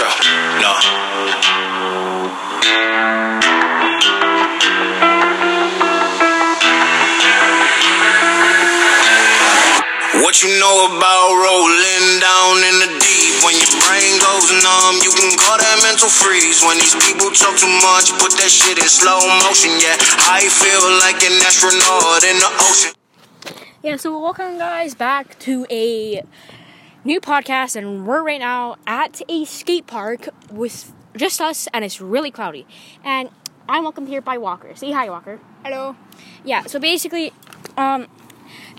intro. No. What you know about rolling down in the deep? When your brain goes numb, you can call that mental freeze. When these people talk too much, put that shit in slow motion. Yeah, I feel like an astronaut in the ocean. Yeah, so welcome guys back to a new podcast, and we're right now at a skate park with just us, and it's really cloudy. And I'm welcomed here by Walker. Say hi, Walker. Hello. Yeah, so basically, um,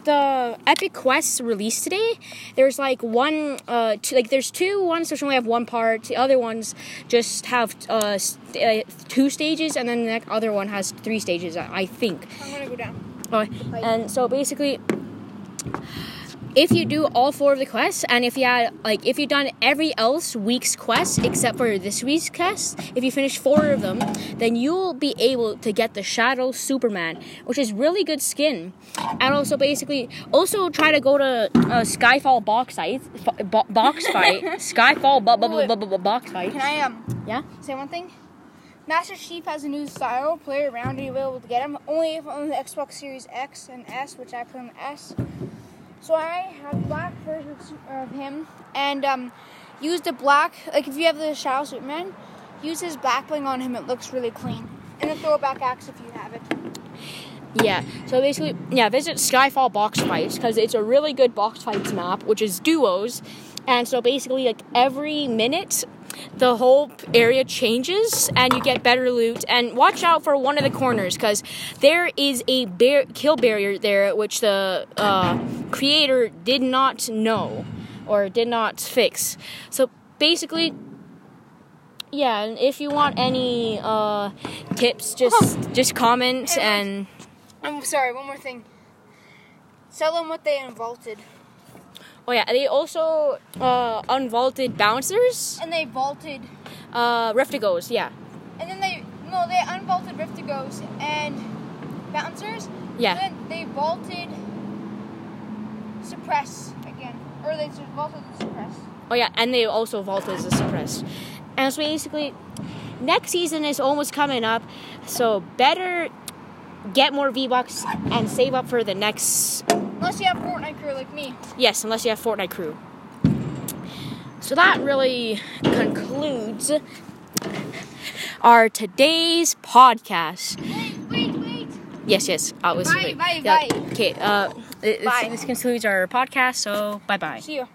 the Epic Quest released today. There's like one, uh, two, like there's two ones which only have one part. The other ones just have uh, st- uh two stages, and then the other one has three stages. I I think. I'm gonna go down. Uh, and so basically, if you do all four of the quests, and if you had like if you've done every else week's quest except for this week's quest, if you finish four of them, then you'll be able to get the Shadow Superman, which is really good skin. And also basically, also try to go to uh, Skyfall box fight, bo- box fight, Skyfall bu- bu- bu- bu- bu- box fight. Can I um Yeah. say one thing? Master Chief has a new style. Play around and you'll be able to get him. Only if on the Xbox Series X and S, which I put on the S. So I have black version of him and um use the black like if you have the Shadow Superman, use his back bling on him. It looks really clean. And the throwback axe if you have it. Yeah, so basically, yeah, visit Skyfall Box Fights because it's a really good box fights map, which is duos. And so basically, like every minute, the whole area changes and you get better loot. And watch out for one of the corners because there is a bar- kill barrier there, which the uh, creator did not know or did not fix. So basically, yeah, and if you want any uh, tips, just just comment and. I'm sorry, one more thing. Sell them what they unvaulted. Oh yeah, they also uh, unvaulted bouncers, And they vaulted uh, Rift-To-Gos, yeah, And then they no, they unvaulted Rift-To-Gos and bouncers. yeah, Then they vaulted suppress again, or they vaulted suppress. oh yeah, and they also vaulted the suppressed. And so basically, next season is almost coming up, so better get more V Bucks and save up for the next. Unless you have Fortnite crew like me. Yes, unless you have Fortnite crew. So that really concludes our today's podcast. Wait, wait, wait. Yes, yes. I was. Bye, bye, yeah, bye. Okay. Uh, Bye. this concludes our podcast. So bye bye. See you.